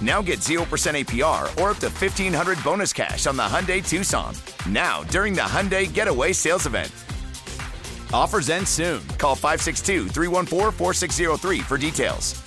Now get 0% APR or up to 1500 bonus cash on the Hyundai Tucson. Now, during the Hyundai Getaway Sales Event. Offers end soon. Call 562 314 4603 for details.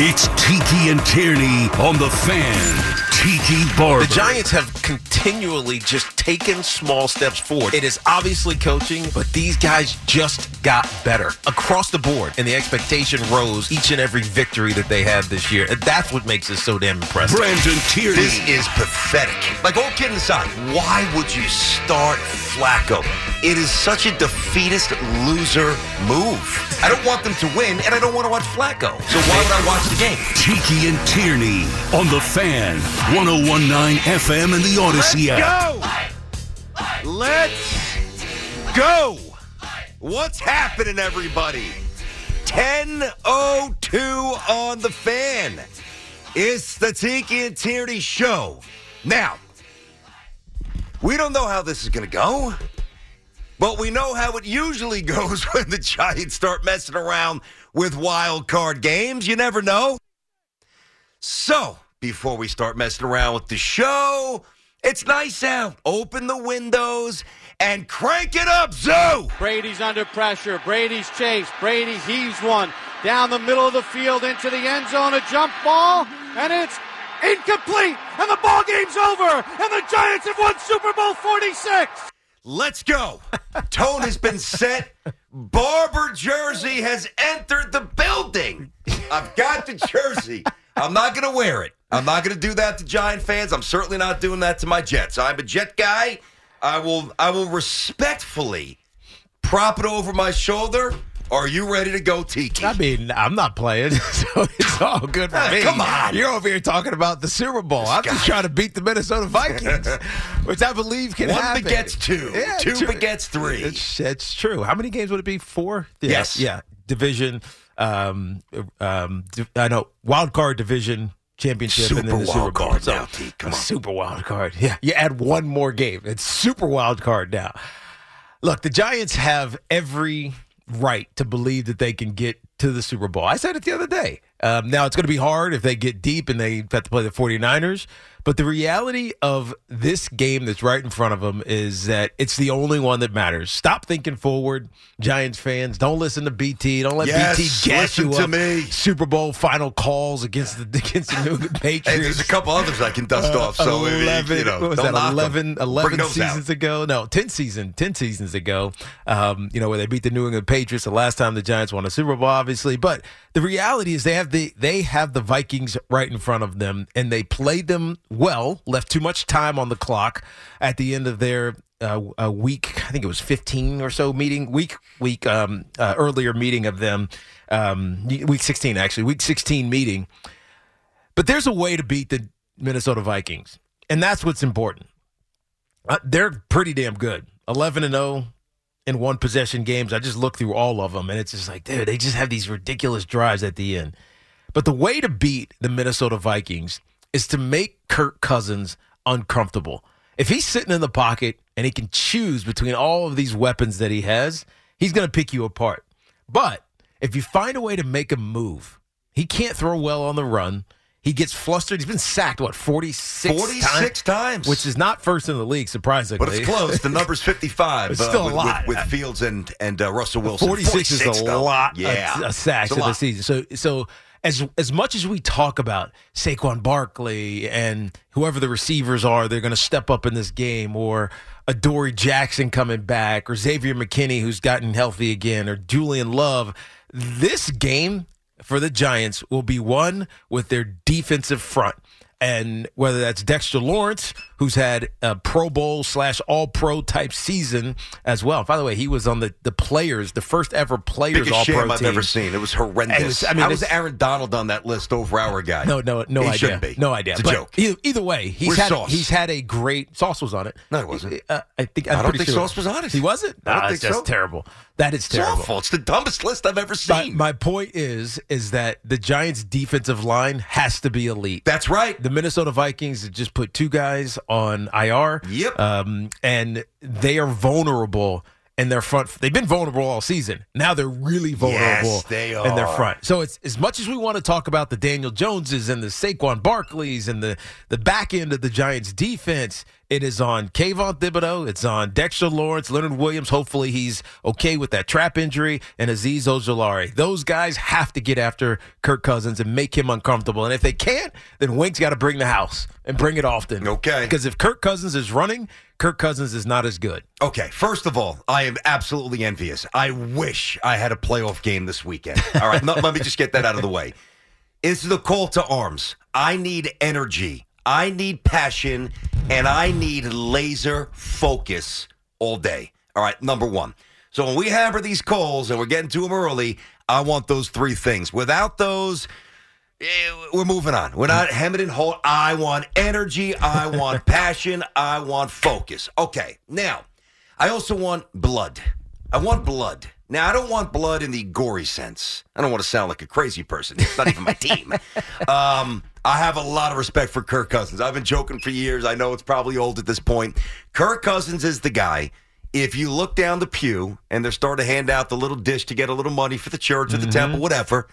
It's Tiki and Tierney on the fan. Tiki Barber. The Giants have continually just taken small steps forward. It is obviously coaching, but these guys just got better across the board, and the expectation rose each and every victory that they had this year. And that's what makes it so damn impressive. Brandon Tierney. This is pathetic. Like, all kidding aside, why would you start Flacco? It is such a defeatist loser move. I don't want them to win, and I don't want to watch Flacco. So why would I watch the game? Tiki and Tierney on the fan. 1019 FM and the Audacy app. Go! Let's go! What's happening, everybody? 10.02 on the fan. It's the Tiki and Tierney show. Now, we don't know how this is going to go, but we know how it usually goes when the Giants start messing around with wild card games. You never know. So, before we start messing around with the show, it's nice out. Open the windows and crank it up, Zoo! Brady's under pressure. Brady's chased. Brady heaves one down the middle of the field into the end zone. A jump ball, and it's incomplete. And the ball game's over. And the Giants have won Super Bowl 46. Let's go. Tone has been set. Barber jersey has entered the building. I've got the jersey. I'm not going to wear it. I'm not going to do that to Giant fans. I'm certainly not doing that to my Jets. I'm a Jet guy. I will I will respectfully prop it over my shoulder. Are you ready to go, Tiki? I mean, I'm not playing, so it's all good for Ah, me. come on. You're over here talking about the Super Bowl. I'm just trying to beat the Minnesota Vikings, which I believe can One happen. begets two. Two begets three. It's, it's true. How many games would it be? Four? Yeah, Yes. Yeah. Division. Um, um, I know. Wild card division championship and then Super the Super wild Bowl. card So, now, T. Come a on. Super wild card. Yeah. You add one more game. It's super wild card now. Look, the Giants have every right to believe that they can get to the Super Bowl. I said it the other day. Um, now, it's going to be hard if they get deep and they have to play the 49ers. But the reality of this game that's right in front of them is that it's the only one that matters. Stop thinking forward, Giants fans. Don't listen to BT. Don't let Yes, BT gas you to up. me. Super Bowl final calls against the against the New England Patriots. Hey, there's a couple others I can dust off. So maybe, 11, you know, what was that, 11, 11 Bring out. seasons ago? No, 10 season, 10 seasons ago, um, you know, where they beat the New England Patriots the last time the Giants won a Super Bowl, obviously. But the reality is they have the they have the Vikings right in front of them, and they played them well, left too much time on the clock at the end of their uh, a week, I think it was 15 or so meeting, week, week, um, uh, earlier meeting of them, um, week 16, actually, week 16 meeting. But there's a way to beat the Minnesota Vikings, and that's what's important. Uh, they're pretty damn good. 11 and 0 in one possession games. I just looked through all of them, and it's just like, dude, they just have these ridiculous drives at the end. But the way to beat the Minnesota Vikings is to make Kirk Cousins uncomfortable. If he's sitting in the pocket and he can choose between all of these weapons that he has, he's going to pick you apart. But if you find a way to make him move, he can't throw well on the run. He gets flustered. He's been sacked, what, 46, 46 times. Which is not first in the league, surprisingly. But it's close. The number's 55. It's still a with, lot. With, with Fields and, and uh, Russell Wilson. 46, is a though. lot Yeah. of, of sacks in the season. So, so as as much as we talk about Saquon Barkley and whoever the receivers are, they're going to step up in this game, or a Dory Jackson coming back, or Xavier McKinney who's gotten healthy again, or Julian Love. This game for the Giants will be won with their defensive front. And whether that's Dexter Lawrence, who's had a Pro Bowl slash All Pro type season as well. By the way, he was on the, the players, the first ever players Biggest All Pro I've ever seen. It was horrendous. It was- I mean, How was Aaron Donald on that list over our guy? No, no, no he idea. shouldn't be. No idea. It's a But joke. Either, either way, he's Where's had Sauce? he's had a great Sauce was on it. No, he wasn't. Uh, I think I'm I don't pretty think sure. Sauce was on it. He wasn't. I don't think that's so. terrible. That is It's terrible. awful. It's the dumbest list I've ever My, seen. my point is is that the Giants' defensive line has to be elite. That's right. the Minnesota Vikings just put two guys on IR. Yep. Um, and they are vulnerable in their front. They've been vulnerable all season. Now they're really vulnerable Yes, they in their front. So it's as much as we want to talk about the Daniel Joneses and the Saquon Barkleys and the the back end of the Giants defense. It is on Kayvon Thibodeaux. It's on Dexter Lawrence, Leonard Williams. Hopefully he's okay with that trap injury, and Azeez Ojulari. Those guys have to get after Kirk Cousins and make him uncomfortable. And if they can't, then Wink's got to bring the house and bring it often. Okay. Because if Kirk Cousins is running, Kirk Cousins is not as good. Okay, first of all, I am absolutely envious. I wish I had a playoff game this weekend. All right, let me just get that out of the way. It's the call to arms. I need energy. I need passion, and I need laser focus all day. All right, number one. So when we hammer these calls and we're getting to them early, I want those three things. Without those, eh, we're moving on. We're not hemming and hold. I want energy. I want passion. I want focus. Okay, now I also want blood. I want blood. Now I don't want blood in the gory sense. I don't want to sound like a crazy person. It's not even my team. Um, I have a lot of respect for Kirk Cousins. I've been joking for years. I know it's probably old at this point. Kirk Cousins is the guy. If you look down the pew and they're starting to hand out the little dish to get a little money for the church or the mm-hmm. temple, whatever,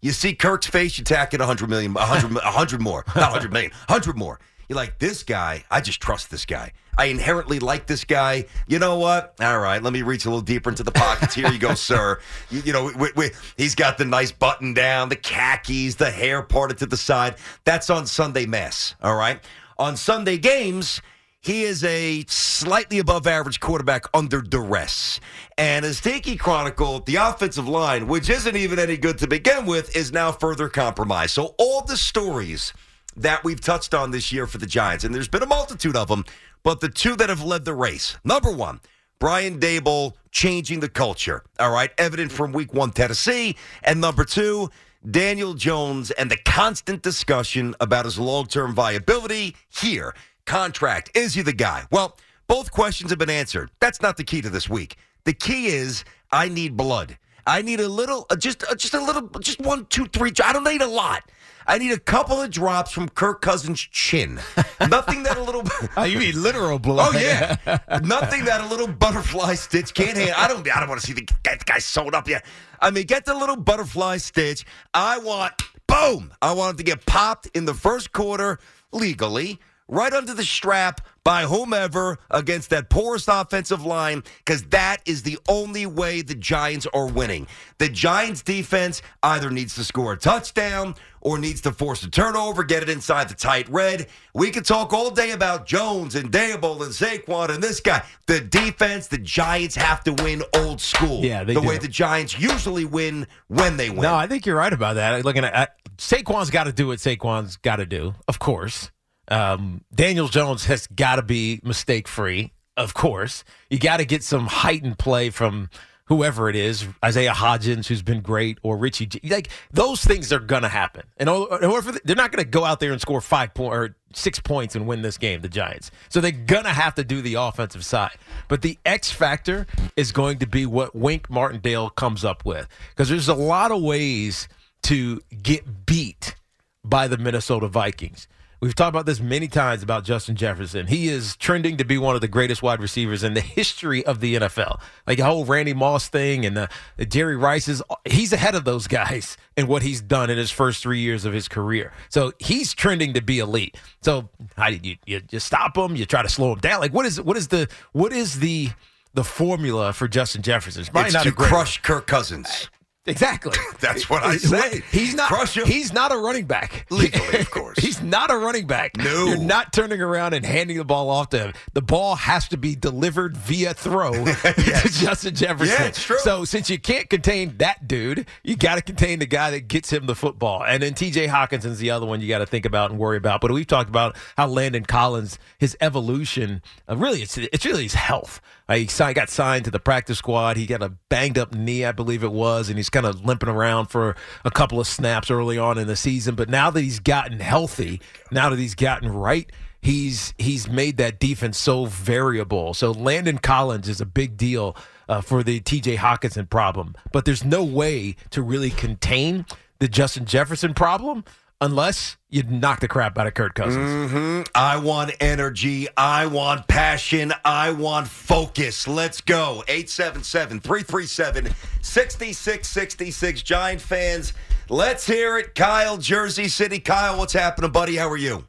you see Kirk's face, you tack it 100 million, 100, 100 more, not 100 million, 100 more. You're like, this guy, I just trust this guy. I inherently like this guy. You know what? All right, let me reach a little deeper into the pockets. Here you go, sir. You, you know, we, we, he's got the nice button down, the khakis, the hair parted to the side. That's on Sunday Mass, all right? On Sunday games, he is a slightly above average quarterback under duress. And as Tiki chronicled, the offensive line, which isn't even any good to begin with, is now further compromised. So all the stories that we've touched on this year for the Giants, and there's been a multitude of them, but the two that have led the race. Number one, Brian Daboll changing the culture. All right, evident from week one, Tennessee. And number two, Daniel Jones and the constant discussion about his long term viability here. Contract. Is he the guy? Well, both questions have been answered. That's not the key to this week. The key is I need blood. I need a little, uh, just, uh, just a little, just one, two, three. I don't need a lot. I need a couple of drops from Kirk Cousins' chin. Nothing that a little. Oh, you mean literal blood? Oh yeah, nothing that a little butterfly stitch can't handle. I don't. I don't want to see the the guy sewn up yet. I mean, get the little butterfly stitch. I want boom. I want it to get popped in the first quarter legally, right under the strap by whomever against that porous offensive line, because that is the only way the Giants are winning. The Giants defense either needs to score a touchdown or needs to force a turnover, get it inside the tight red. We could talk all day about Jones and Daboll and Saquon and this guy. The defense, the Giants have to win old school. Yeah, they the do. way the Giants usually win when they win. No, I think you're right about that. Looking at, at Saquon's got to do what Saquon's got to do, of course. Um, Daniel Jones has got to be mistake free, of course. You got to get some heightened play from whoever it is, Isaiah Hodgins, who's been great, or Richie. G. Like those things are gonna happen, and they're not gonna go out there and score five point or six points and win this game. The Giants, so they're gonna have to do the offensive side. But the X factor is going to be what Wink Martindale comes up with, because there's a lot of ways to get beat by the Minnesota Vikings. We've talked about this many times about Justin Jefferson. He is trending to be one of the greatest wide receivers in the history of the NFL. Like the whole Randy Moss thing and the, the Jerry Rice's, he's ahead of those guys in what he's done in his first three years of his career. So he's trending to be elite. So how do you you, you stop him? You try to slow him down. Like what is what is the what is the the formula for Justin Jefferson? It's, probably It's not to crush Kirk Cousins. Exactly. That's what I say. He's not. Crush him. He's not a running back. Legally, of course. he's not a running back. No. you're not turning around and handing the ball off to him. The ball has to be delivered via throw to Justin Jefferson. Yeah, it's true. So since you can't contain that dude, you got to contain the guy that gets him the football. And then T.J. Hockenson's the other one you got to think about and worry about. But we've talked about how Landon Collins, his evolution, uh, really, it's it's really his health. Uh, he got signed to the practice squad. He got a banged up knee, I believe it was, and he's kind of limping around for a couple of snaps early on in the season. But now that he's gotten healthy, now that he's gotten right, he's he's made that defense so variable. So Landon Collins is a big deal uh, for the T.J. Hockenson problem, but there's no way to really contain the Justin Jefferson problem unless you knock the crap out of Kirk Cousins. Mm-hmm. I want energy. I want passion. I want focus. Let's go. 877 337 6666. Giant fans, let's hear it. Kyle, Jersey City. Kyle, what's happening, buddy? How are you?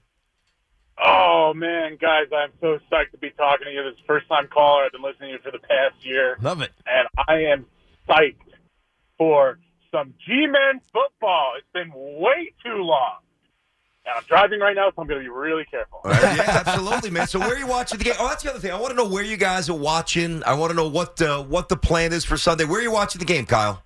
Oh man, guys, I'm so psyched to be talking to you. This is the first time caller. I've been listening to you for the past year, Love it. and I am psyched for some G-men football. It's been way too long, and I'm driving right now, so I'm going to be really careful. yeah, absolutely, man. So where are you watching the game? Oh, that's the other thing. I want to know where you guys are watching. I want to know what uh, what the plan is for Sunday. Where are you watching the game, Kyle?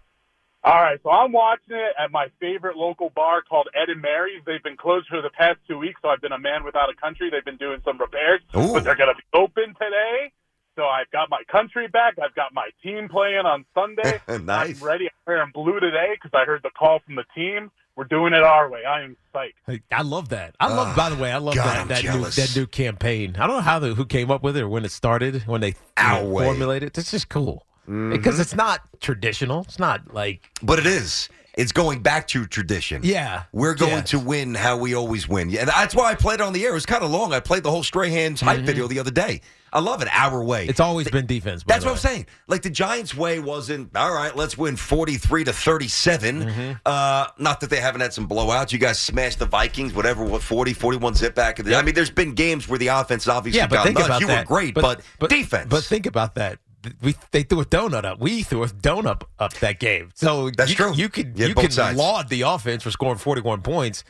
All right, so I'm watching it at my favorite local bar called Ed and Mary's. They've been closed for the past two weeks, so I've been a man without a country. They've been doing some repairs, Ooh. but they're going to be open today. So I've got my country back. I've got my team playing on Sunday. Nice. I'm ready. I'm wearing blue today because I heard the call from the team. We're doing it our way. I am psyched. Hey, I love that. I love. Ah, by the way, I love God, that that new, that new campaign. I don't know how the who came up with it or when it started, when they you Our know, way. formulated. it. It's just cool because it's not traditional. It's not like But it is. It's going back to tradition. Yeah. We're going Yes. to win how we always win. Yeah, that's why I played it on the air. It was kind of long. I played the whole Stray Hands hype video the other day. I love it. Our way. it's always been defense. That's the what I'm saying. Like the Giants' way wasn't all right. Let's win 43 to 37. Mm-hmm. Uh, not that they haven't had some blowouts. You guys smashed the Vikings, whatever. What 40, 41 zip back. I mean, there's been games where the offense obviously Yeah, but think nuts. about you that. were great, but but, defense. But think about that. We they threw a donut up. We threw a donut up, that game. So That's you, true. You could You you could sides. laud the offense for scoring 41 points,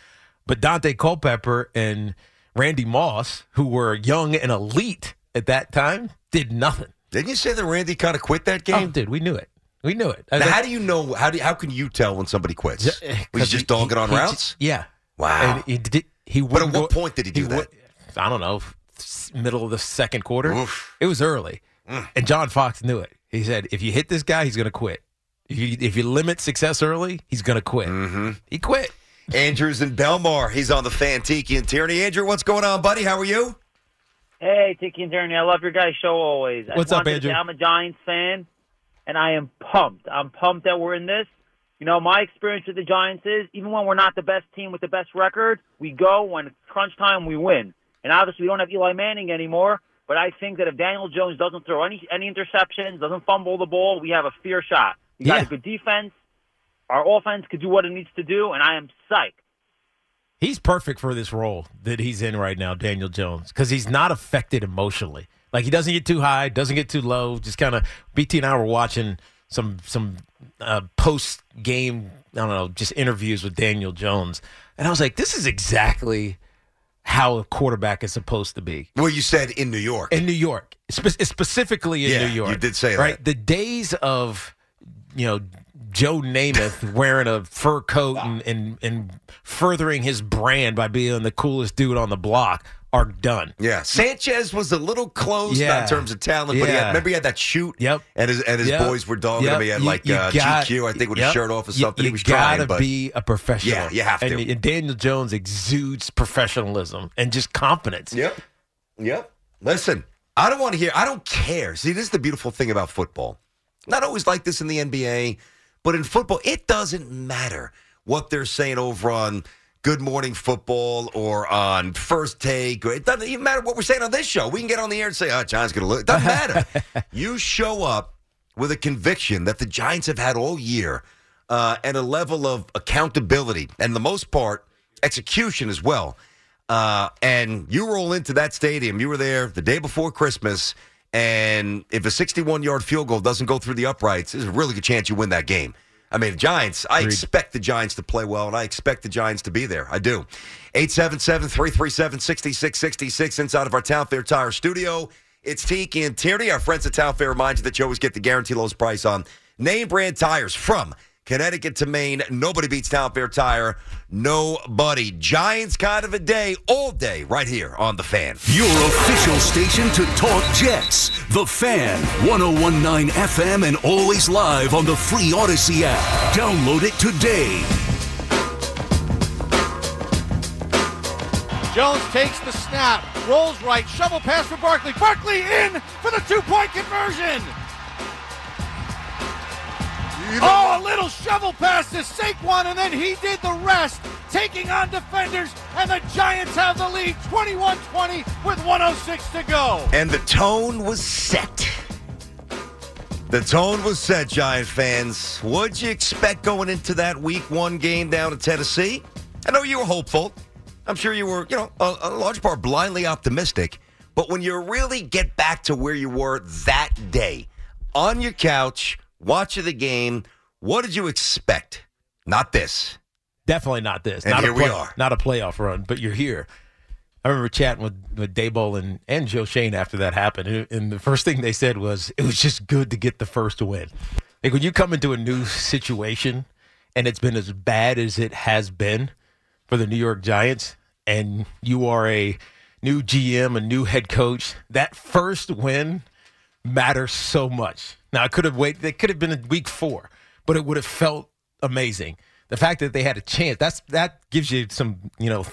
but Daunte Culpepper and Randy Moss, who were young and elite at that time, did nothing. didn't you say that Randy kind of quit that Oh, game? dude, we knew it. We knew it. Now, how do you know? How do how can you tell when somebody quits? Eh, was he 'Cause just dogging on he routes? ju- yeah. Wow. And he did. He But at what go- point did he do that? I don't know. Middle of the second quarter. Oof. It was early, and John Fox knew it. He said, "If you hit this guy, he's going to quit. If you if you limit success early, he's going to quit." Mm-hmm. He quit. Andrew's in Belmar. He's on the fan Tiki and Tierney. Andrew, what's going on, buddy? How are you? Hey, Tiki and Tierney, I love your guys' show always. What's up, wanted Andrew? say I'm a Giants fan, and I am pumped. I'm pumped that we're in this. You know, my experience with the Giants is even when we're not the best team with the best record, we go when it's crunch time, we win. And obviously, we don't have Eli Manning anymore. But I think that if Daniel Jones doesn't throw any any interceptions, doesn't fumble the ball, we have a fair shot. We got a good defense. Our offense could do what it needs to do, and I am psyched. He's perfect for this role that he's in right now, Daniel Jones, because he's not affected emotionally. Like he doesn't get too high, doesn't get too low. Just kind of BT and I were watching some some uh, post game, I don't know, just interviews with Daniel Jones, and I was like, this is exactly how a quarterback is supposed to be Well, you said in New York. in New York, spe- specifically in Yeah, New York. you did say right. that. The days of you know Joe Namath wearing a fur coat and, and and furthering his brand by being the coolest dude on the block are done. Yeah, Sanchez was a little close Yeah. in terms of talent, but he had, Yeah. remember he had that shoot. Yep. and his and his Yep. boys were dogging Yep. him. He had You- like you uh, got- GQ, I think, with his yep. shirt off or You- something. You, he was. You gotta trying, but be a professional. Yeah, you have to. And, and Daniel Jones exudes professionalism and just confidence. Yep. Yep. Listen, I don't want to hear. I don't care. See, this is the beautiful thing about football. Not always like this in the NBA, but in football, it doesn't matter what they're saying over on Good Morning Football or on First Take. It doesn't even matter what we're saying on this show. We can get on the air and say, "Oh, Giants going to lose." It doesn't matter. you show up with a conviction that the Giants have had all year uh, and a level of accountability, and the most part, execution as well. Uh, and you roll into that stadium. You were there the day before Christmas, and if a 61 yard field goal doesn't go through the uprights, there's a really good chance you win that game. I mean, the Giants, I expect the Giants to play well, and I expect the Giants to be there. I do. 877 337 6666 inside of our Town Fair Tire studio. It's Tiki and Tierney. Our friends at Town Fair remind you that you always get the guarantee lowest price on name brand tires from Connecticut to Maine. Nobody beats Town Fair Tire. Nobody. Giants kind of a day all day right here on The Fan. Your official station to talk Jets. The Fan, 1019 FM, and always live on the free Audacy app. Download it today. Jones takes the snap, rolls right, shovel pass for Barkley. Barkley in for the two point conversion. Oh, a little shovel pass to Saquon, and then he did the rest, taking on defenders, and the Giants have the lead 21 20 with 106 to go. And the tone was set. The tone was set, Giant fans. What'd you expect going into that week one game down in Tennessee? I know you were hopeful. I'm sure you were, you know, a, a large part blindly optimistic. But when you really get back to where you were that day, on your couch, watching the game, what did you expect? Not this. Definitely not this. And not here a we are. Not a playoff run, but you're here. I remember chatting with, with Daboll and, and Joe Schoen after that happened. And, and the first thing they said was, it was just good to get the first win. Like when you come into a new situation and it's been as bad as it has been for the New York Giants, and you are a new GM, a new head coach, that first win matters so much. Now, it could have waited, it could have been in week four, but it would have felt amazing. The fact that they had a chance, that's that gives you some, you know,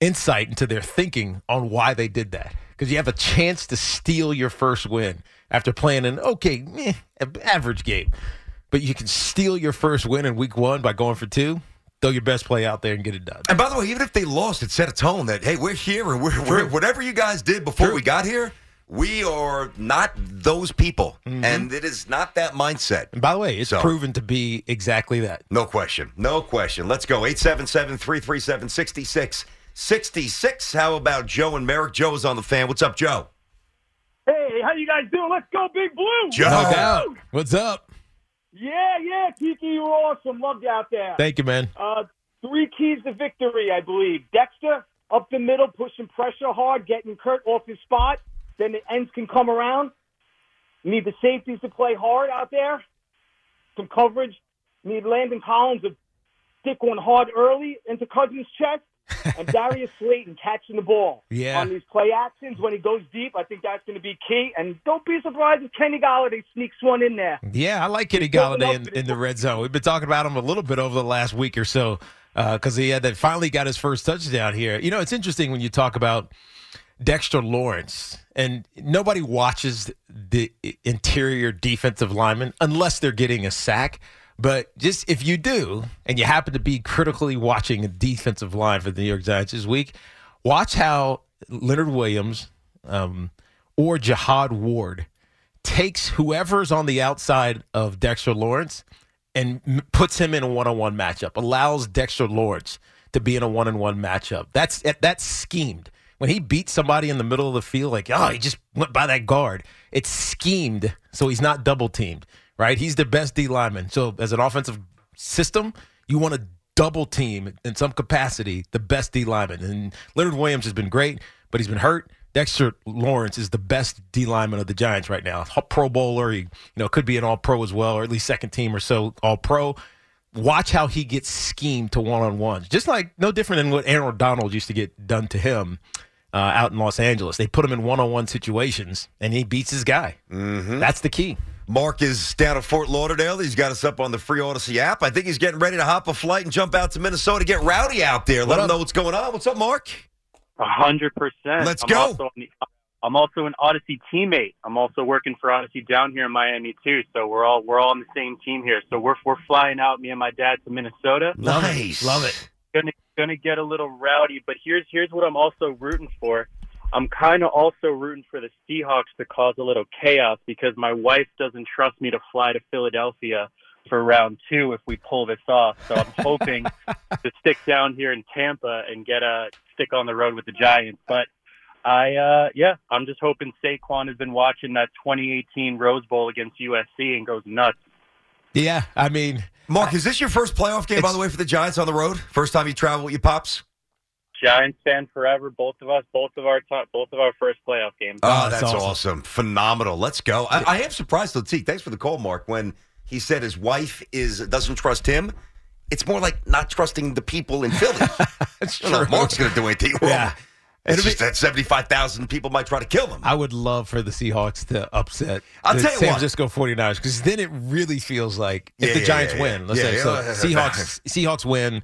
insight into their thinking on why they did that. Because you have a chance to steal your first win after playing an okay, average game. But you can steal your first win in week one by going for two, throw your best play out there and get it done. And by the way, even if they lost, it set a tone that, hey, we're here and we're, we're whatever you guys did before we got here, we are not those people. And it is not that mindset. And by the way, it's So- proven to be exactly that. No question. No question. Let's go. 877 337 6666. How about Joe and Merrick? Joe is on the fan. What's up, Joe? Hey, how you guys doing? Let's go, Big Blue! Joe. No doubt. What's up? Yeah, yeah, Tiki, you're awesome. Loved you out there. Thank you, man. Uh, three keys to victory, I believe. Dexter up the middle, pushing pressure hard, getting Kirk off his spot. Then the ends can come around. You need the safeties to play hard out there. Some coverage. You need Landon Collins to stick one hard early into Cousins' chest. and Darius Slayton catching the ball Yeah. on these play actions when he goes deep. I think that's going to be key. And don't be surprised if Kenny Golladay sneaks one in there. Yeah, I like Kenny Golladay in, in the red zone. We've been talking about him a little bit over the last week or so uh, because he had that finally got his first touchdown here. You know, it's interesting when you talk about Dexter Lawrence, and nobody watches the interior defensive lineman unless they're getting a sack. But just if you do, and you happen to be critically watching a defensive line for the New York Giants this week, watch how Leonard Williams um, or Jihad Ward takes whoever's on the outside of Dexter Lawrence and puts him in a one-on-one matchup. Allows Dexter Lawrence to be in a one-on-one matchup. That's that's schemed. When he beats somebody in the middle of the field, like oh, he just went by that guard. It's schemed, so he's not double teamed. Right? He's the best D lineman. So as an offensive system, you want to double team in some capacity the best D lineman. And Leonard Williams has been great, but he's been hurt. Dexter Lawrence is the best D lineman of the Giants right now. Pro bowler, he you know could be an All Pro as well, or at least second team or so All Pro. Watch how he gets schemed to one on ones, just like no different than what Aaron Donald used to get done to him uh, out in Los Angeles. They put him in one on one situations, and he beats his guy. Mm-hmm. That's the key. Mark is down at Fort Lauderdale. He's got us up on the free Audacy app. I think he's getting ready to hop a flight and jump out to Minnesota, get rowdy out there. Let What him up? know what's going on. What's up, Mark? A hundred percent. Let's I'm go. Also, I'm also an Audacy teammate. I'm also working for Audacy down here in Miami too. So we're all we're all on the same team here. So we're we're flying out, me and my dad, to Minnesota. Nice. Love it. Gonna gonna get a little rowdy, but here's here's what I'm also rooting for. I'm kind of also rooting for the Seahawks to cause a little chaos because my wife doesn't trust me to fly to Philadelphia for round two if we pull this off. So I'm hoping to stick down here in Tampa and get a stick on the road with the Giants. But I, uh, yeah, I'm just hoping Saquon has been watching that 2018 Rose Bowl against USC and goes nuts. Yeah, I mean, Mark, is this your first playoff game, by the way, for the Giants on the road? First time you travel with your pops? Giants fan forever. Both of us, both of our top, both of our first playoff games. Oh, that's, awesome. Phenomenal. Let's go. I, I am surprised, though, T. Thanks for the call, Mark. When he said his wife is doesn't trust him, it's more like not trusting the people in Philly. That's I know true. Mark's going to do anything wrong. Yeah. It's It'll be- that 75,000 people might try to kill them. I would love for the Seahawks to upset I'll the tell you San what. Francisco 49ers because then it really feels like if Yeah, the yeah, Giants yeah, win, let's say so. Seahawks Seahawks win,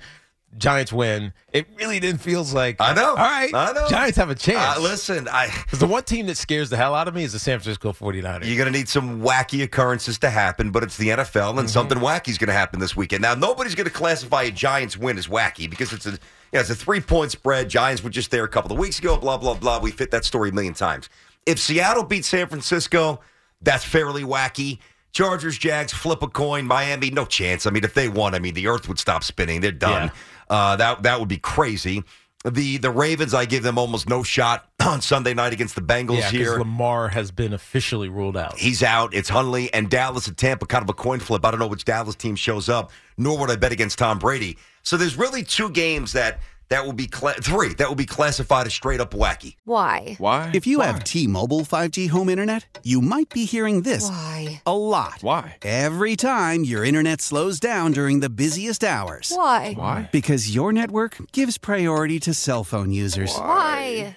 Giants win, it really then feels like I know. All right, I know. Giants have a chance. Uh, listen, I Because the one team that scares the hell out of me is the San Francisco 49ers. You're going to need some wacky occurrences to happen, but it's the NFL, and something wacky's going to happen this weekend. Now, nobody's going to classify a Giants win as wacky because it's a know, it's a three point spread. Giants were just there a couple of weeks ago. Blah blah blah. We fit that story a million times. If Seattle beats San Francisco, that's fairly wacky. Chargers, Jags, flip a coin. Miami, no chance. I mean, if they won, I mean, the Earth would stop spinning. They're done. Uh, that that would be crazy. The the Ravens, I give them almost no shot on Sunday night against the Bengals yeah, here. Lamar has been officially ruled out. He's out. It's Huntley and Dallas and Tampa, kind of a coin flip. I don't know which Dallas team shows up, nor would I bet against Tom Brady. So there's really two games that that will be cla- three that will be classified as straight up wacky. Why? Why? If you have T-Mobile 5G home internet, you might be hearing this Why? a lot. Why? Every time your internet slows down during the busiest hours. Why? Why? Because your network gives priority to cell phone users. Why?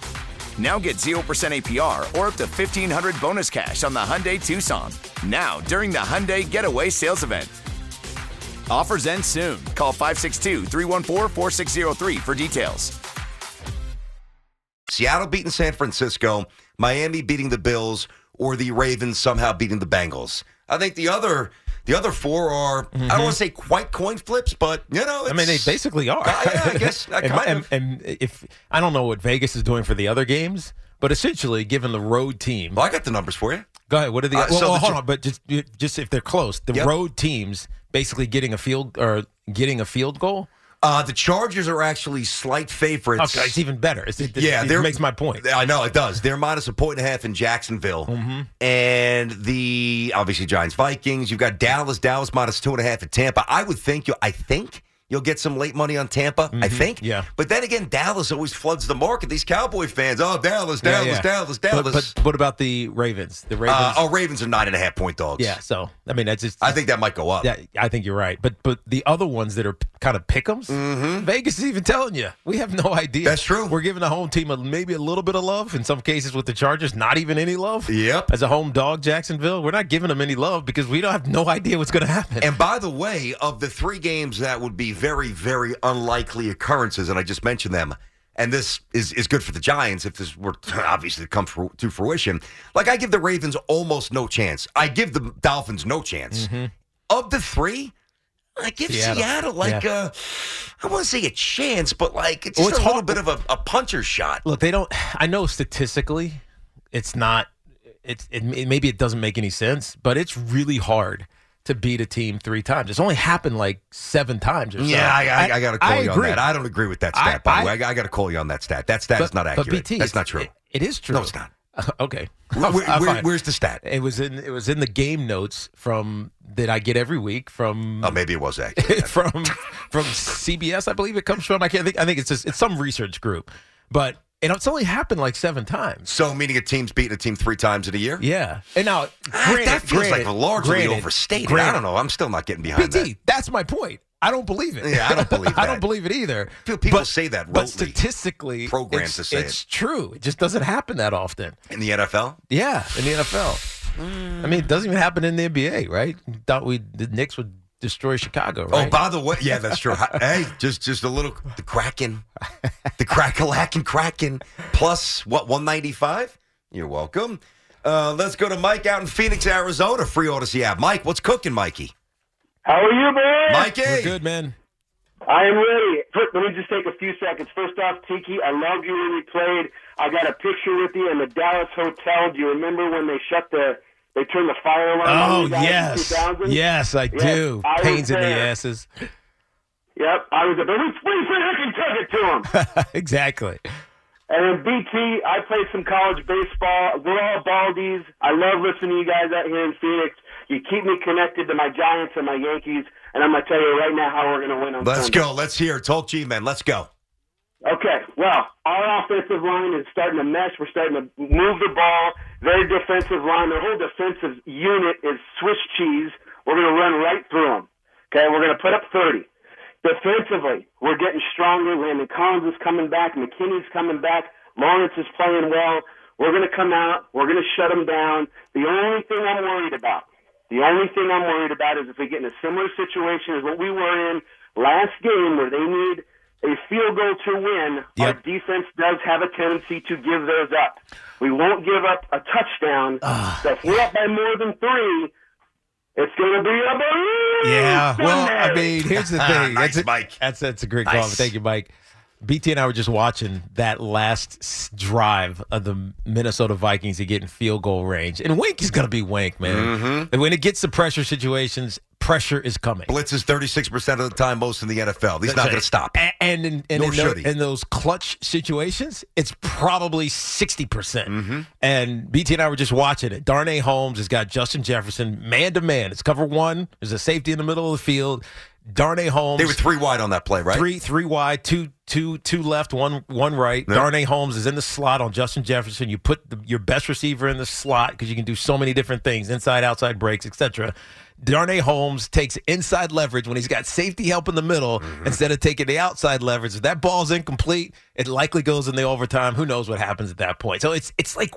Now get 0% APR or up to 1500 bonus cash on the Hyundai Tucson. Now, during the Hyundai Getaway Sales Event. Offers end soon. Call 562 314 4603 for details. Seattle beating San Francisco, Miami beating the Bills, or the Ravens somehow beating the Bengals. I think the other the other four are I don't want to say quite coin flips, but you know, I mean, they basically are. Uh, yeah, I guess I and, and- and if I don't know what Vegas is doing for the other games, but essentially, given the road team, Well, I got the numbers for you. go ahead. What are the? Uh, well, so well, the hold on, but just just if they're close, the Yep. road teams basically getting a field or getting a field goal. Uh, the Chargers are actually slight favorites. Okay, it's even better. It's, it, yeah, it makes my point. I know it does. They're minus a point and a half in Jacksonville, Mm-hmm. and the obviously Giants Vikings. You've got Dallas, Dallas minus two and a half at Tampa. I would think you. I think you'll get some late money on Tampa. I think. Mm-hmm. Yeah. But then again, Dallas always floods the market. These Cowboy fans. Oh, Dallas, Dallas, yeah. Dallas, Dallas. But, what about the Ravens? The Ravens. uh, oh, Ravens are nine and a half point dogs. yeah. So I mean, that's just. I think that might go up. Yeah, I think you're right. But but the other ones that are kind of pick'ems, Vegas is even telling you we have no idea. Mm-hmm. That's true. We're giving the home team a, maybe a little bit of love. In some cases, with the Chargers, not even any love. Yep. As a home dog, Jacksonville, we're not giving them any love because we don't have no idea what's going to happen. And by the way, of the three games that would be very, very unlikely occurrences, and I just mentioned them. And this is, is good for the Giants if this were to obviously come fru- to fruition. Like I give the Ravens almost no chance. I give the Dolphins no chance. Mm-hmm. Of the three, I give Seattle. Seattle, like Yeah. a, I want to say a chance, but like it's Well, just it's a little hard- bit of a, a puncher shot. Look, they don't. I know statistically, it's not. It's it, maybe it doesn't make any sense, but it's really hard to beat a team three times. It's only happened like seven times. Or so. Yeah, I, I, I got to call I you agree. on that. I don't agree with that stat, I- by the way. I, got to call you on that stat. That stat is not accurate. BT, That's not true. it- it is true. No, it's not. okay. Where- where- where's the stat? It was in. It was in the game notes from that I get every week from. Oh, maybe it was accurate. from from CBS, I believe it comes from. I can't think. I think it's just it's some research group, but and it's only happened like seven times. So, meaning a team's beating a team three times in a year? Yeah, and now Ah, granted, that feels granted, like largely granted, overstated. I don't know. I'm still not getting behind PT, that's my point. I don't believe it. Yeah, I don't believe I don't believe it either. People But- say that but statistically, Programmed to say it's true. It just doesn't happen that often. In the NFL? Yeah, in the NFL. I mean, it doesn't even happen in the NBA, right? Thought we the Knicks would destroy Chicago, right? Oh, by the way, yeah, that's true. hey, just just a little the Kraken, the crackalack Kraken plus what one ninety five. You're welcome. Uh, let's go to Mike out in Phoenix, Arizona. Free Audacy app. Mike, what's cooking, Mikey? How are you, man? Mikey, We're good, man. I am ready. First, let me just take a few seconds. First off, Tiki, I loved you when you played. I got a picture with you in the Dallas hotel. Do you remember when they shut the, they turned the fire alarm on Oh you in yes, 2000? yes, I Yes, do. I was Pains in the asses. Yep, I was a but we, we freaking took it to him. exactly. And then BT, I played some college baseball. We're all baldies. I love listening to you guys out here in Phoenix. You keep me connected to my Giants and my Yankees, and I'm gonna tell you right now how we're gonna win on let's Sunday. go. Let's hear. it. Talk G man. Let's go. Okay, well, our offensive line is starting to mesh. We're starting to move the ball. Their defensive line, their whole defensive unit is Swiss cheese. We're going to run right through them. Okay, we're going to put up 30. Defensively, we're getting stronger. Landon Collins is coming back. McKinney's coming back. Lawrence is playing well. We're going to come out. We're going to shut them down. The only thing I'm worried about, the only thing I'm worried about is if we get in a similar situation as what we were in last game where they need a field goal to win, our defense does have a tendency to give those up. We won't give up a touchdown. so if we're up by more than three, it's going to be a balloon Yeah. Well, I mean, here's the thing. Nice, that's a, Mike. That's that's a great call. Thank you, Mike. BT and I were just watching that last drive of the Minnesota Vikings to get in field goal range, and Wink is going to be Wink, man. Mm-hmm. And when it gets to pressure situations, pressure is coming. Blitz is 36% of the time most in the NFL. He's That's not right. going to stop. And in, and in, tho- should he. in those clutch situations, it's probably 60%. percent Mm-hmm. And BT and I were just watching it. Darnay Holmes has got Justin Jefferson man to man. It's cover one. There's a safety in the middle of the field. Darnay Holmes. They were three wide on that play, right? Three, three wide, two, two, two left, one, one right. Yeah. Darnay Holmes is in the slot on Justin Jefferson. You put the, your best receiver in the slot because you can do so many different things, inside, outside breaks, etc. Darnay Holmes takes inside leverage when he's got safety help in the middle Mm-hmm. instead of taking the outside leverage. If that ball's incomplete, it likely goes in the overtime. Who knows what happens at that point? So it's it's like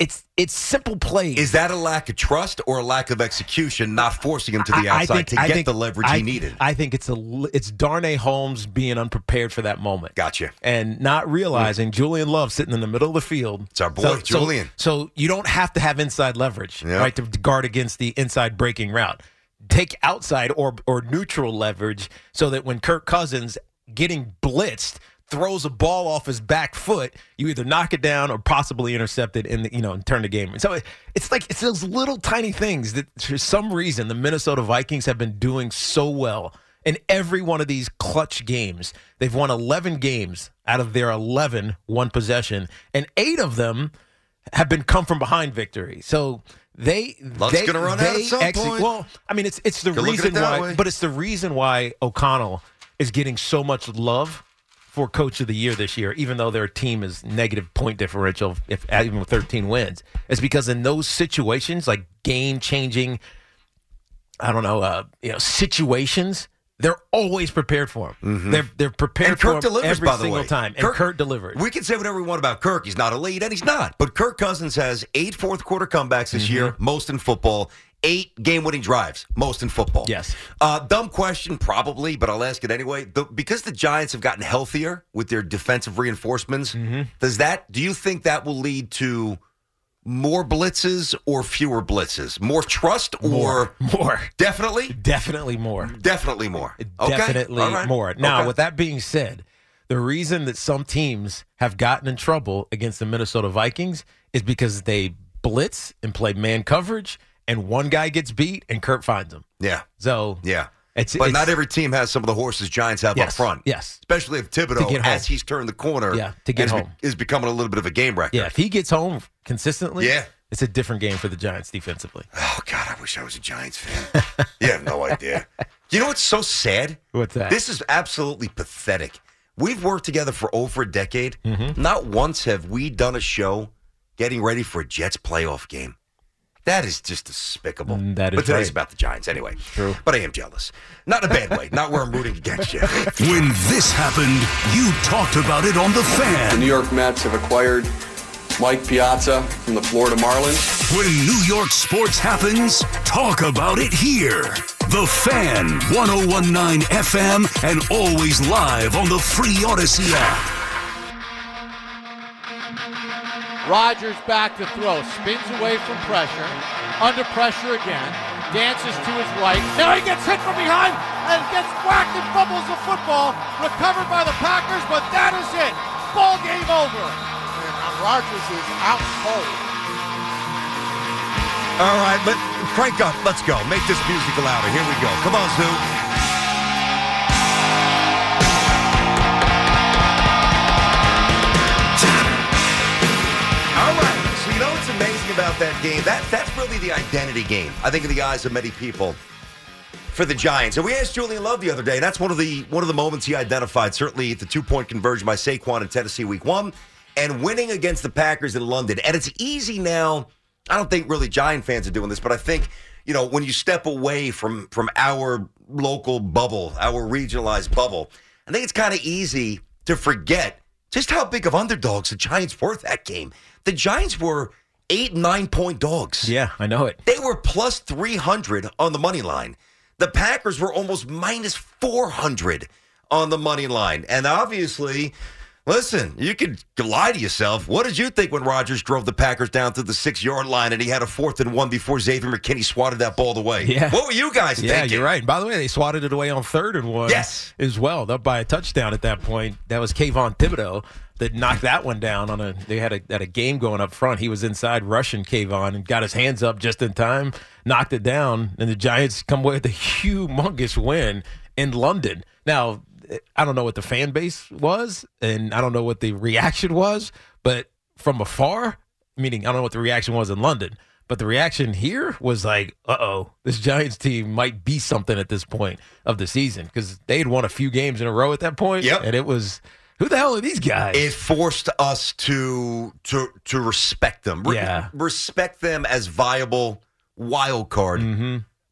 it's it's simple plays. Is that a lack of trust or a lack of execution, not forcing him to the I- I outside think- to get think- the leverage I- he needed? I think it's a it's Darnay Holmes being unprepared for that moment. Gotcha. And not realizing Julian Love sitting in the middle of the field. It's our boy, So- so- Julian. So, you don't have to have inside leverage, Yeah. right, to guard against the inside breaking route. Take outside or or neutral leverage so that when Kirk Cousins getting blitzed throws a ball off his back foot, you either knock it down or possibly intercept it and you know and turn the game. So it, it's like it's those little tiny things that for some reason the Minnesota Vikings have been doing so well in every one of these clutch games. They've won 11 games out of their 11 one possession, and eight of them have been come from behind victory. So they Luck's they, gonna run out at they some point. Well, I mean, it's it's the reason it why, way. but it's the reason why O'Connell is getting so much love for Coach of the Year this year, even though their team is negative point differential, if even with 13 wins, is because in those situations, like game changing, I don't know, uh, you know, situations. They're always prepared for them. They're they're prepared Mm-hmm. and Kirk for delivers, every by the single way. time. And Kirk, delivers. We can say whatever we want about Kirk. He's not elite, and he's not. But Kirk Cousins has eight fourth quarter comebacks this Mm-hmm. year, most in football. Eight game-winning drives, most in football. Yes. Uh, dumb question, probably, but I'll ask it anyway. The, because the Giants have gotten healthier with their defensive reinforcements, Mm-hmm. does that? Do you think that will lead to more blitzes or fewer blitzes? More trust or More. More. definitely, Definitely more. definitely more. Okay. Definitely right. more. Now, Okay. with that being said, the reason that some teams have gotten in trouble against the Minnesota Vikings is because they blitz and play man coverage, and one guy gets beat and Kirk finds him. yeah, So yeah. it's But it's- not every team has some of the horses Giants have up front. yes. Especially if Thibodeaux, as he's turned the corner, Yeah, to get home. is becoming a little bit of a game record. Yeah, if he gets home consistently, Yeah. it's a different game for the Giants defensively. Oh God, I wish I was a Giants fan. you have no idea. You know what's so sad? What's that? This is absolutely pathetic. We've worked together for over a decade. Mm-hmm. Not once have we done a show getting ready for a Jets playoff game. That is just despicable. Mm, that is but today's right. about the Giants anyway. True. But I am jealous. Not in a bad way. Not where I'm rooting against you. When this happened, you talked about it on The Fan. The New York Mets have acquired Mike Piazza from the Florida Marlins. When New York sports happens, talk about it here. The Fan, 1019 FM, and always live on the free Audacy app. Rodgers back to throw, spins away from pressure, under pressure again, dances to his right. Now he gets hit from behind and gets whacked and fumbles the football, recovered by the Packers, but that is it. Ball game over. And Rodgers is out cold. All right, but crank up. Uh, let's go. Make this music louder. Here we go. Come on, Sue. About that game? That that's really the identity game. I think in the eyes of many people for the Giants. And we asked Julian Love the other day, that's one of the one of the moments he identified. Certainly the two point conversion by Saquon in Tennessee Week One, and winning against the Packers in London. And it's easy now. I don't think really Giant fans are doing this, but I think you know when you step away from from our local bubble, our regionalized bubble, I think it's kind of easy to forget just how big of underdogs the Giants were that game. The Giants were eight nine point dogs. Yeah, I know it. They were plus 300 on the money line. The Packers were almost minus 400 on the money line. And obviously, listen, you could lie to yourself. What did you think when Rodgers drove the Packers down to the six yard line and he had a fourth and one before Xavier McKinney swatted that ball away? Yeah. What were you guys thinking? Yeah, thinking? you're right. And by the way, they swatted it away on third and one. Yes. as well. Up by a touchdown at that point. That was Kayvon Thibodeaux that knocked that one down on a. They had a had a game going up front. He was inside rushing Kayvon and got his hands up just in time, knocked it down, and the Giants come away with a humongous win in London. Now, I don't know what the fan base was, and I don't know what the reaction was, but from afar, meaning I don't know what the reaction was in London. But the reaction here was like, uh oh, this Giants team might be something at this point of the season because they had won a few games in a row at that point. Yep. And it was, who the hell are these guys? It forced us to to to respect them. Re- Yeah. respect them as viable wild card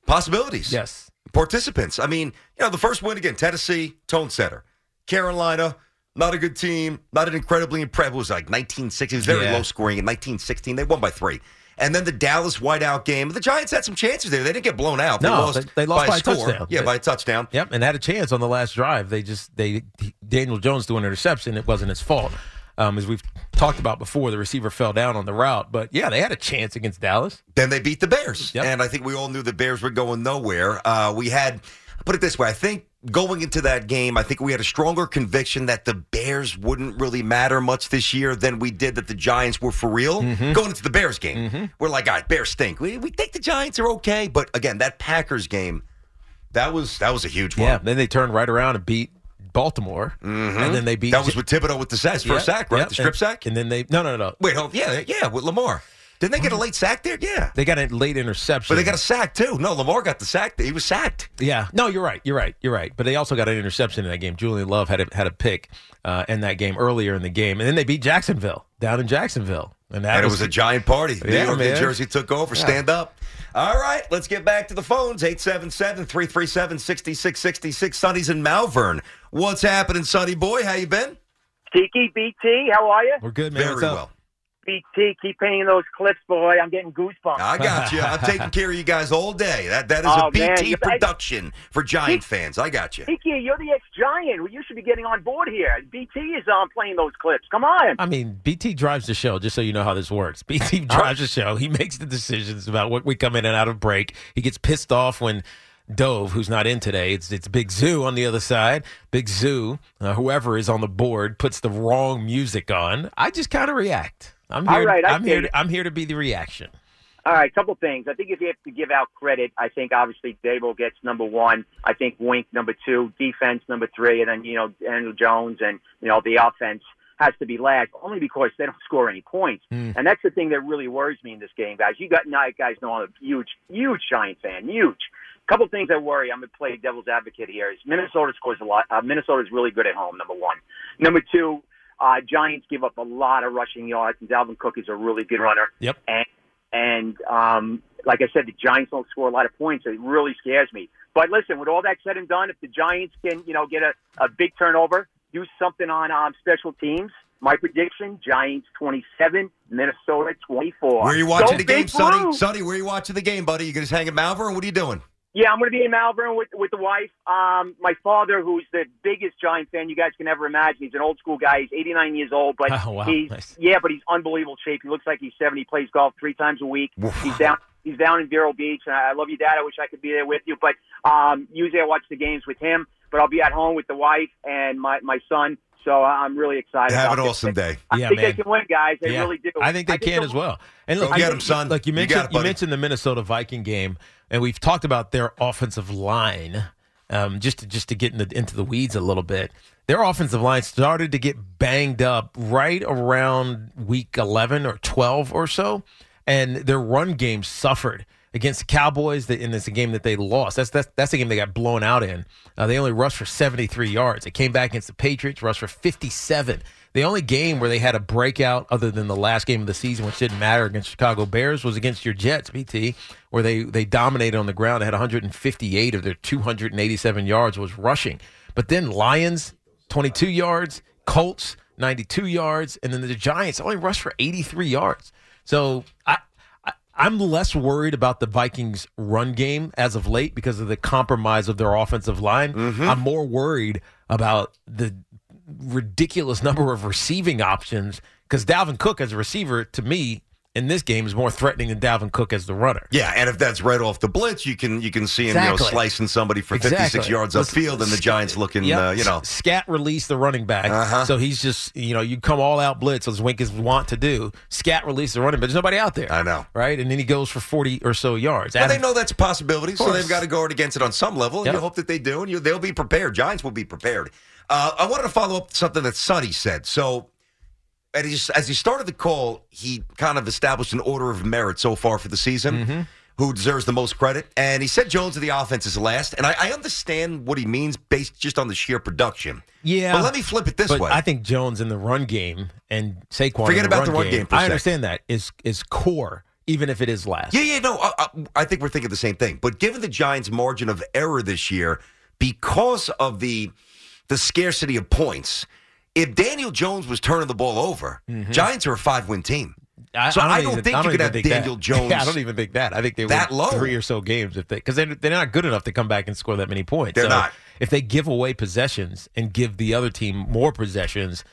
possibilities. Mm-hmm. yes. participants. I mean, you know, the first win again, Tennessee, tone setter. Carolina, not a good team, not an incredibly impressive. It was like 1960. It was very Yeah. low scoring in 1916. They won by three. And then the Dallas whiteout game. The Giants had some chances there. They didn't get blown out. They No, lost, they- they lost by a score. touchdown. Yeah, by a touchdown. Yep, and had a chance on the last drive. They just they Daniel Jones threw an interception. It wasn't his fault, um, as we've talked about before. The receiver fell down on the route, but yeah, they had a chance against Dallas. Then they beat the Bears. Yep. And I think we all knew the Bears were going nowhere. Uh, we had, put it this way, I think going into that game, I think we had a stronger conviction that the Bears wouldn't really matter much this year than we did that the Giants were for real. Mm-hmm. Going into the Bears game, we're like, all right, Bears stink. We, we think the Giants are okay. But again, that Packers game, that was that was a huge one. Yeah, then they turned right around and beat Baltimore, and then they beat That was with Thibodeaux with the sack, first Yeah, sack, right? yeah, The strip and- sack? and then they no no no Wait, hold, yeah, yeah, with Lamar. Didn't they get a late sack there? Yeah. they got a late interception. But they got a sack too. No, Lamar got the sack. He was sacked. Yeah, no, you're right. You're right. You're right. But they also got an interception in that game. Julian Love had a, had a pick uh, in that game earlier in the game, and then they beat Jacksonville down in Jacksonville, and that and it was a giant party. New Yeah, York, New man. Jersey took over. Yeah. Stand up. All right, let's get back to the phones. 877-337-6666. Sonny's in Malvern. What's happening, Sonny boy? How you been? Tiki BT, how are you? We're good, man. Very What's up? well. BT, keep painting those clips, boy. I'm getting goosebumps. I got you. I'm taking care of you guys all day. That that is Oh, a BT man, you- I- production for Giant fans. I got you. Tiki, you're the ex-giant. Well, you should be getting on board here. BT is um, playing those clips. Come on. I mean, BT drives the show, just so you know how this works. BT drives the show. He makes the decisions about what we come in and out of break. He gets pissed off when Dove, who's not in today, it's it's Big Zoo on the other side. Big Zoo, uh, whoever is on the board, puts the wrong music on. I just kind of react. I'm here. right, I I'm here. To, I'm here to be the reaction. All right, couple things. I think if you have to give out credit, I think obviously Daboll gets number one. I think Wink number two, defense number three, and then you know Daniel Jones and you know the offense has to be last only because they don't score any points. Hmm. And that's the thing that really worries me in this game, guys. You got now, guys know I'm a huge, huge Giant fan, huge. Couple things that worry. I'm going to play devil's advocate here. Is Minnesota scores a lot. Uh, Minnesota is really good at home. Number one. Number two, uh, Giants give up a lot of rushing yards, and Dalvin Cook is a really good runner. Yep. And and um, like I said, the Giants don't score a lot of points. It really scares me. But listen, with all that said and done, if the Giants can, you know, get a, a big turnover, do something on um, special teams. My prediction: Giants twenty-seven, Minnesota twenty-four. Where are you watching Go the game, Sonny? Sonny, where are you watching the game, buddy? You just hanging Malvern? What are you doing? Yeah, I'm going to be in Malvern with with the wife. Um, my father, who's the biggest Giant fan you guys can ever imagine. He's an old school guy. He's 89 years old, but Oh, wow. he's Nice. yeah, but he's unbelievable shape. He looks like he's 70. He plays golf three times a week. He's down. He's down in Vero Beach, and I I love you, Dad. I wish I could be there with you, but um, usually I watch the games with him. But I'll be at home with the wife and my my son. So I'm really excited. Have about an this. awesome day. I Yeah, think man. they can win, guys. They Yeah. really do. I think they can as well. And look, get them, son. Look, you You mentioned it, you mentioned the Minnesota Viking game, and we've talked about their offensive line. Um, just to, just to get in the, into the weeds a little bit, their offensive line started to get banged up right around week eleven or twelve or so, and their run game suffered against the Cowboys. It's a game that they lost. That's that's that's the game they got blown out in. Uh, they only rushed for seventy three yards. They came back against the Patriots, rushed for fifty seven. The only game where they had a breakout, other than the last game of the season, which didn't matter against Chicago Bears, was against your Jets, BT, where they they dominated on the ground. They had 158 of their 287 yards was rushing. But then Lions, 22 yards, Colts, 92 yards, and then the Giants only rushed for 83 yards. So I. I'm less worried about the Vikings' run game as of late because of the compromise of their offensive line. Mm-hmm. I'm more worried about the ridiculous number of receiving options because Dalvin Cook as a receiver to me in this game is more threatening than Dalvin Cook as the runner. Yeah, and if that's right off the blitz, you can you can see him you know slicing somebody for 56 yards Let's- upfield, and the Giants looking Yep. uh, you know. Scat released the running back. Uh-huh. So he's just, you know, you come all out blitz as Wink is want to do. Scat released the running back. There's nobody out there. I know. Right? And then he goes for 40 or so yards. Well, Adam- they know that's a possibility, so they've got to guard against it on some level. And Yep. you hope that they do, and you, they'll be prepared. Giants will be prepared. Uh, I wanted to follow up something that Sonny said. So, he, as he started the call, he kind of established an order of merit so far for the season. Mm-hmm. Who deserves the most credit? And he said Jones of the offense is last, and I, I understand what he means based just on the sheer production. Yeah. but let me flip it this but way. I think Jones in the run game and Saquon Forget in the about the run game for a I understand that is is core, even if it is last. Yeah, yeah, no, I, I, I think we're thinking the same thing. But given the Giants' margin of error this year, because of the the scarcity of points, if Daniel Jones was turning the ball over, Giants are a five win team. so I don't, even- think you don't could have think that. Daniel Jones. Yeah, I don't even think that. I think they that low. three or so games if they because they they're not good enough to come back and score that many points. They're So not. If they give away possessions and give the other team more possessions,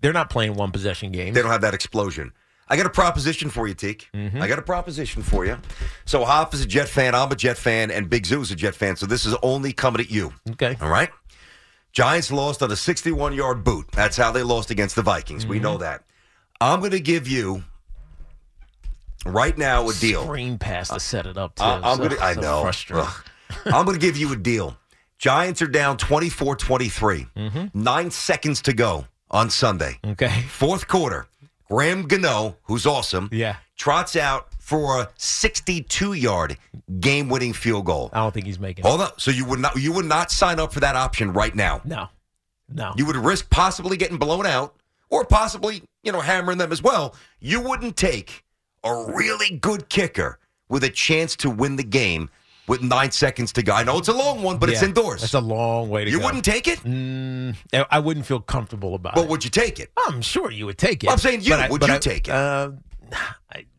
they're not playing one possession games. They don't have that explosion. I got a proposition for you, Teak. Mm-hmm. I got a proposition for you. So Hoff is a Jet fan, I'm a Jet fan, and Big Zoo is a Jet fan. So this is only coming at you. Okay. All right. Giants lost on a 61 yard boot. That's how they lost against the Vikings. We Mm-hmm. know that. I'm going to give you right now a deal. Screen pass to set it up too. I- I'm So- gonna, I so know. I'm going to give you a deal. Giants are down 24 23. Nine seconds to go on Sunday. Mm-hmm. Okay. Fourth quarter. Graham Gano, who's awesome, Yeah. trots out for a 62 yard game winning field goal. I don't think he's making. it. Hold up. So you would not you would not sign up for that option right now. No. No. You would risk possibly getting blown out or possibly, you know, hammering them as well. You wouldn't take a really good kicker with a chance to win the game with nine seconds to go. I know it's a long one, but it's Yeah, indoors. It's a long way to you go. You wouldn't take it? Mm, I- I wouldn't feel comfortable about But it. would you take it? I'm sure you would take it. Well, I'm saying you. but I- would but you I- take it? Uh,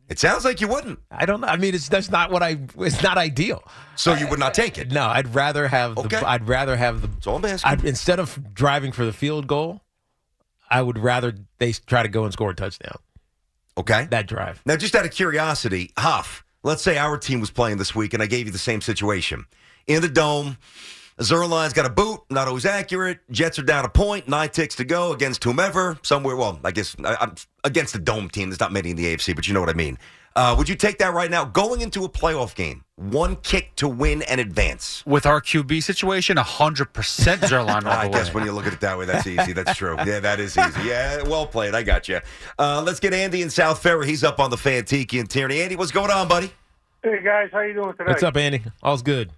it sounds like you wouldn't. I don't know. I mean, it's that's not what I. It's not ideal. So you would not take it? No, I'd rather have. Okay. The, I'd rather have the. All I'm asking. I'd, instead of driving for the field goal, I would rather they try to go and score a touchdown. Okay. That drive. Now, just out of curiosity, Huff, let's say our team was playing this week and I gave you the same situation. In the dome, Zuerlein's got a boot, not always accurate. Jets are down a point, nine ticks to go against whomever, somewhere, well, I guess I, I'm against the dome team. There's not many in the AFC, but you know what I mean. Uh, would you take that right now? Going into a playoff game, one kick to win and advance. With our QB situation, 100% Zerline all I the guess way. when you look at it that way, that's easy. That's true. Yeah, that is easy. Yeah, well played. I got you. Uh, let's get Andy in South Ferry. He's up on the fan Tiki and Tierney. Andy, what's going on, buddy? Hey guys, how you doing today? What's up, Andy? All's good.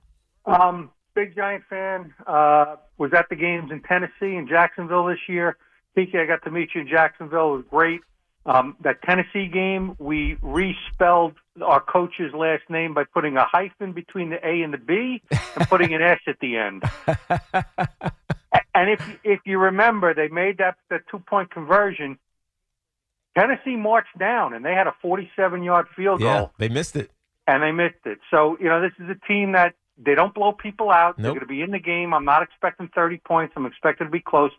Um, big Giant fan. Uh, was at the games in Tennessee and Jacksonville this year. Tiki, I got to meet you in Jacksonville. It was great. Um, that Tennessee game, we respelled our coach's last name by putting a hyphen between the A and the B and putting an S at the end. and if if you remember, they made that that two point conversion. Tennessee marched down and they had a 47 yard field Yeah, goal they missed it. and they missed it. So, you know, this is a team that they don't blow people out. They're going to be in the game. I'm not expecting 30 points. I'm expecting to be close,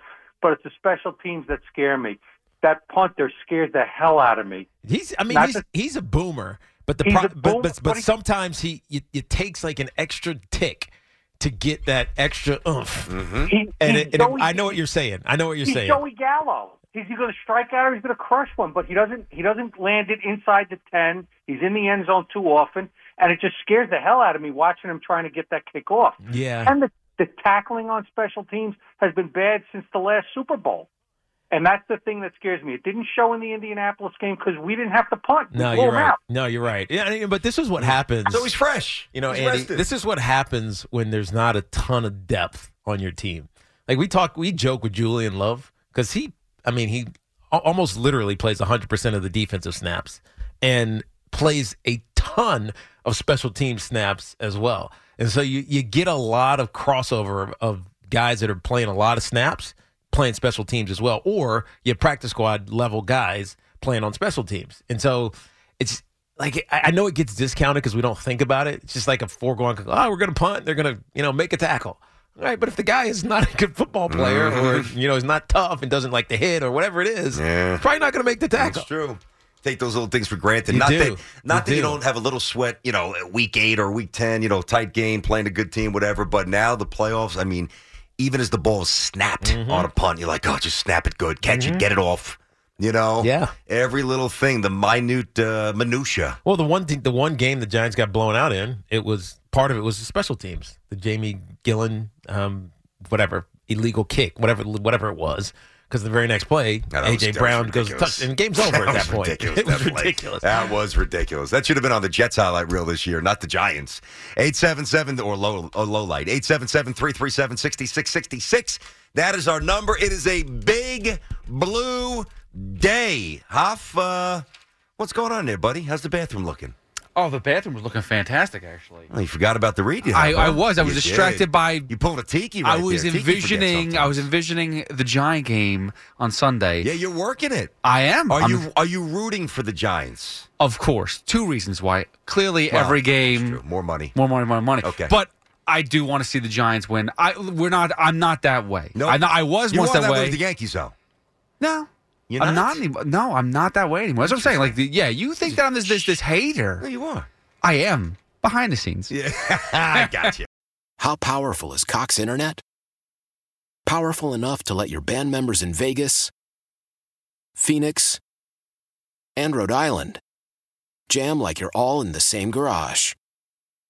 but it's the special teams that scare me. That punter scares the hell out of me. He's. I mean, Not he's that- he's a boomer, but the pro- but, boomer, but but but he- sometimes he it, it takes like an extra tick to get that extra oomph. Mm-hmm. He, And, it, and it- Joey- I know what you're saying. I know what you're he's saying. Joey Gallo. He's he going to strike out or he's going to crush one? But he doesn't. He doesn't land it inside the ten. He's in the end zone too often, and it just scares the hell out of me watching him trying to get that kick off. Yeah. And the the tackling on special teams has been bad since the last Super Bowl. And that's the thing that scares me. It didn't show in the Indianapolis game because we didn't have to punt. We No, blew you're right. out. No, you're right. Yeah, I mean, but this is what happens. So he's fresh. You know, He's Andy, rested. this is what happens when there's not a ton of depth on your team. Like we talk, we joke with Julian Love because he, I mean, he almost literally plays 100% of the defensive snaps and plays a ton of special team snaps as well. And so you, you get a lot of crossover of, guys that are playing a lot of snaps, playing special teams as well, or you have practice squad level guys playing on special teams. And so it's like I know it gets discounted because we don't think about it. It's just like a foregone. Oh, we're going to punt. They're going to you know make a tackle. All right, but if the guy is not a good football player, or mm-hmm. you know is not tough and doesn't like to hit, or whatever it is, Yeah. probably not going to make the tackle. That's true. Take those little things for granted. You not do. that not You that you do. don't have a little sweat, you know, at week eight or week ten, you know, tight game, playing a good team, whatever. But now the playoffs, I mean, even as the ball is snapped Mm-hmm. on a punt, you're like, oh, just snap it good, catch it, get it off. You know, Yeah. Every little thing, the minute uh, minutia. Well, the one thing, the one game the Giants got blown out in, it was part of it was the special teams, the Jamie Gillan, um, whatever illegal kick, whatever whatever it was. Because the very next play, AJ Brown goes touch, and game's over at that point. Ridiculous, It was ridiculous. That was ridiculous. That should have been on the Jets highlight reel this year, not the Giants. 877 or low or low light. 877-337-6666. That is our number. It is a big blue day. Hoff, uh, what's going on there, buddy? How's the bathroom looking? Oh, the bathroom was looking fantastic, actually. Oh, you forgot about the read you I, I was. I was You distracted did. by. You pulled a tiki I was there. Envisioning. I was envisioning the Giant game on Sunday. Yeah, you're working it. I am. Are I'm- you are you rooting for the Giants? Of course. Two reasons why. Clearly, Well, every game. true. More money. More money. More money. Okay. But I do want to see the Giants win. I we're not. I'm not that way. No, I, I was you once are that, way. the Yankees, though. no. You're I'm not? not. No, I'm not that way anymore. That's what I'm saying. Like, the, yeah, you think that I'm this this this hater? No, you are. I am behind the scenes. Yeah, I got you. How powerful is Cox Internet? Powerful enough to let your band members in Vegas, Phoenix, and Rhode Island jam like you're all in the same garage.